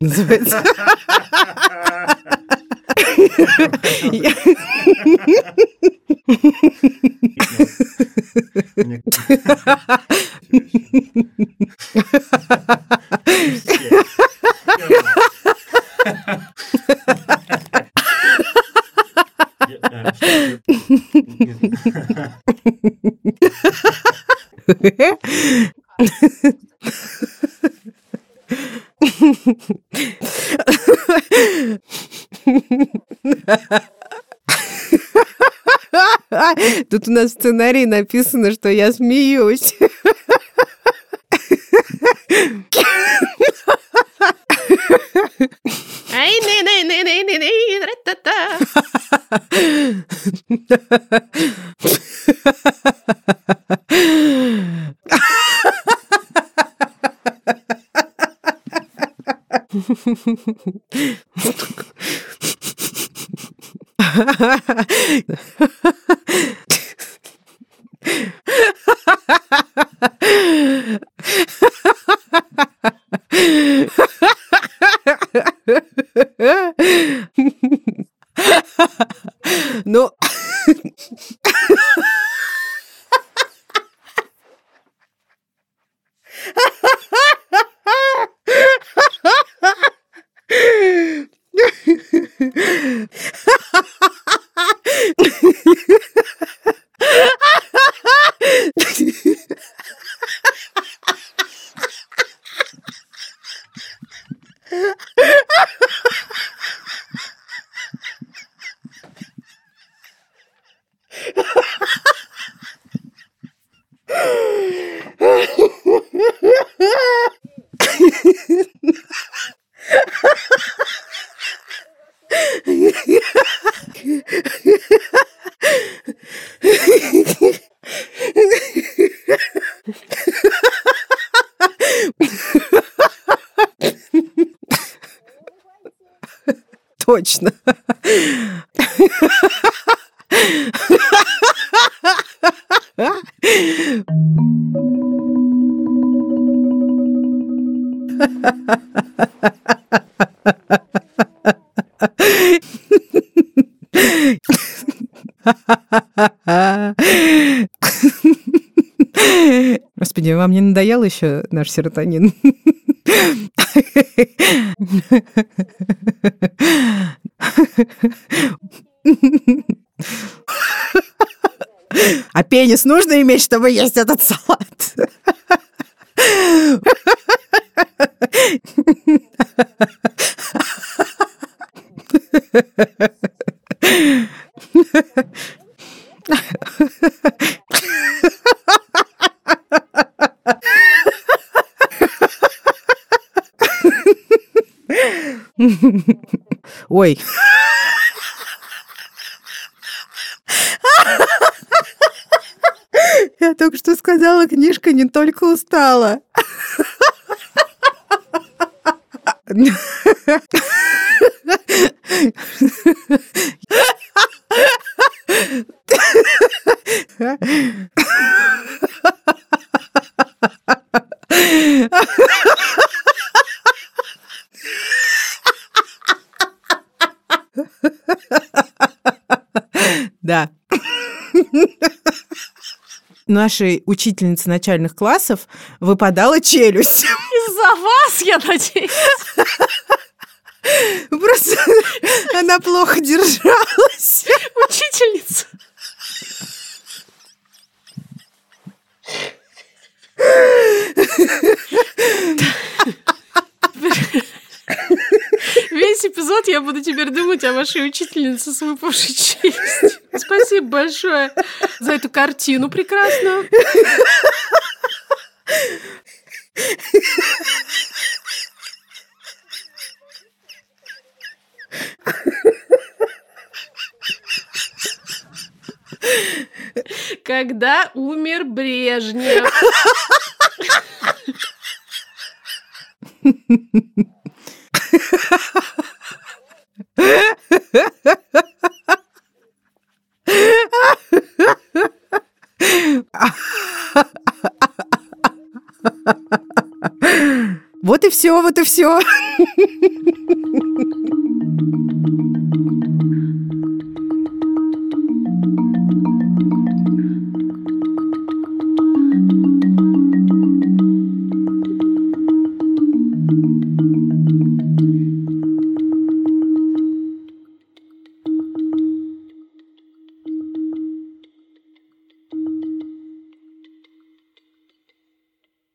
Называется. Мне- Тут у нас в сценарии написано, что я смеюсь. Ha ha ha! Ай, точно. Господи, вам не надоел еще наш серотонин? А пенис нужно иметь, чтобы есть этот салат? Ой. Я только что сказала, книжка не только устала. Да. Нашей учительнице начальных классов выпадала челюсть. Из-за вас, я надеюсь. Просто она плохо держалась. Учительница. Весь эпизод я буду теперь думать о вашей учительнице с выпавшей челюстью. Спасибо большое за эту картину прекрасную. Когда умер Брежнев. Вот и все, вот и все.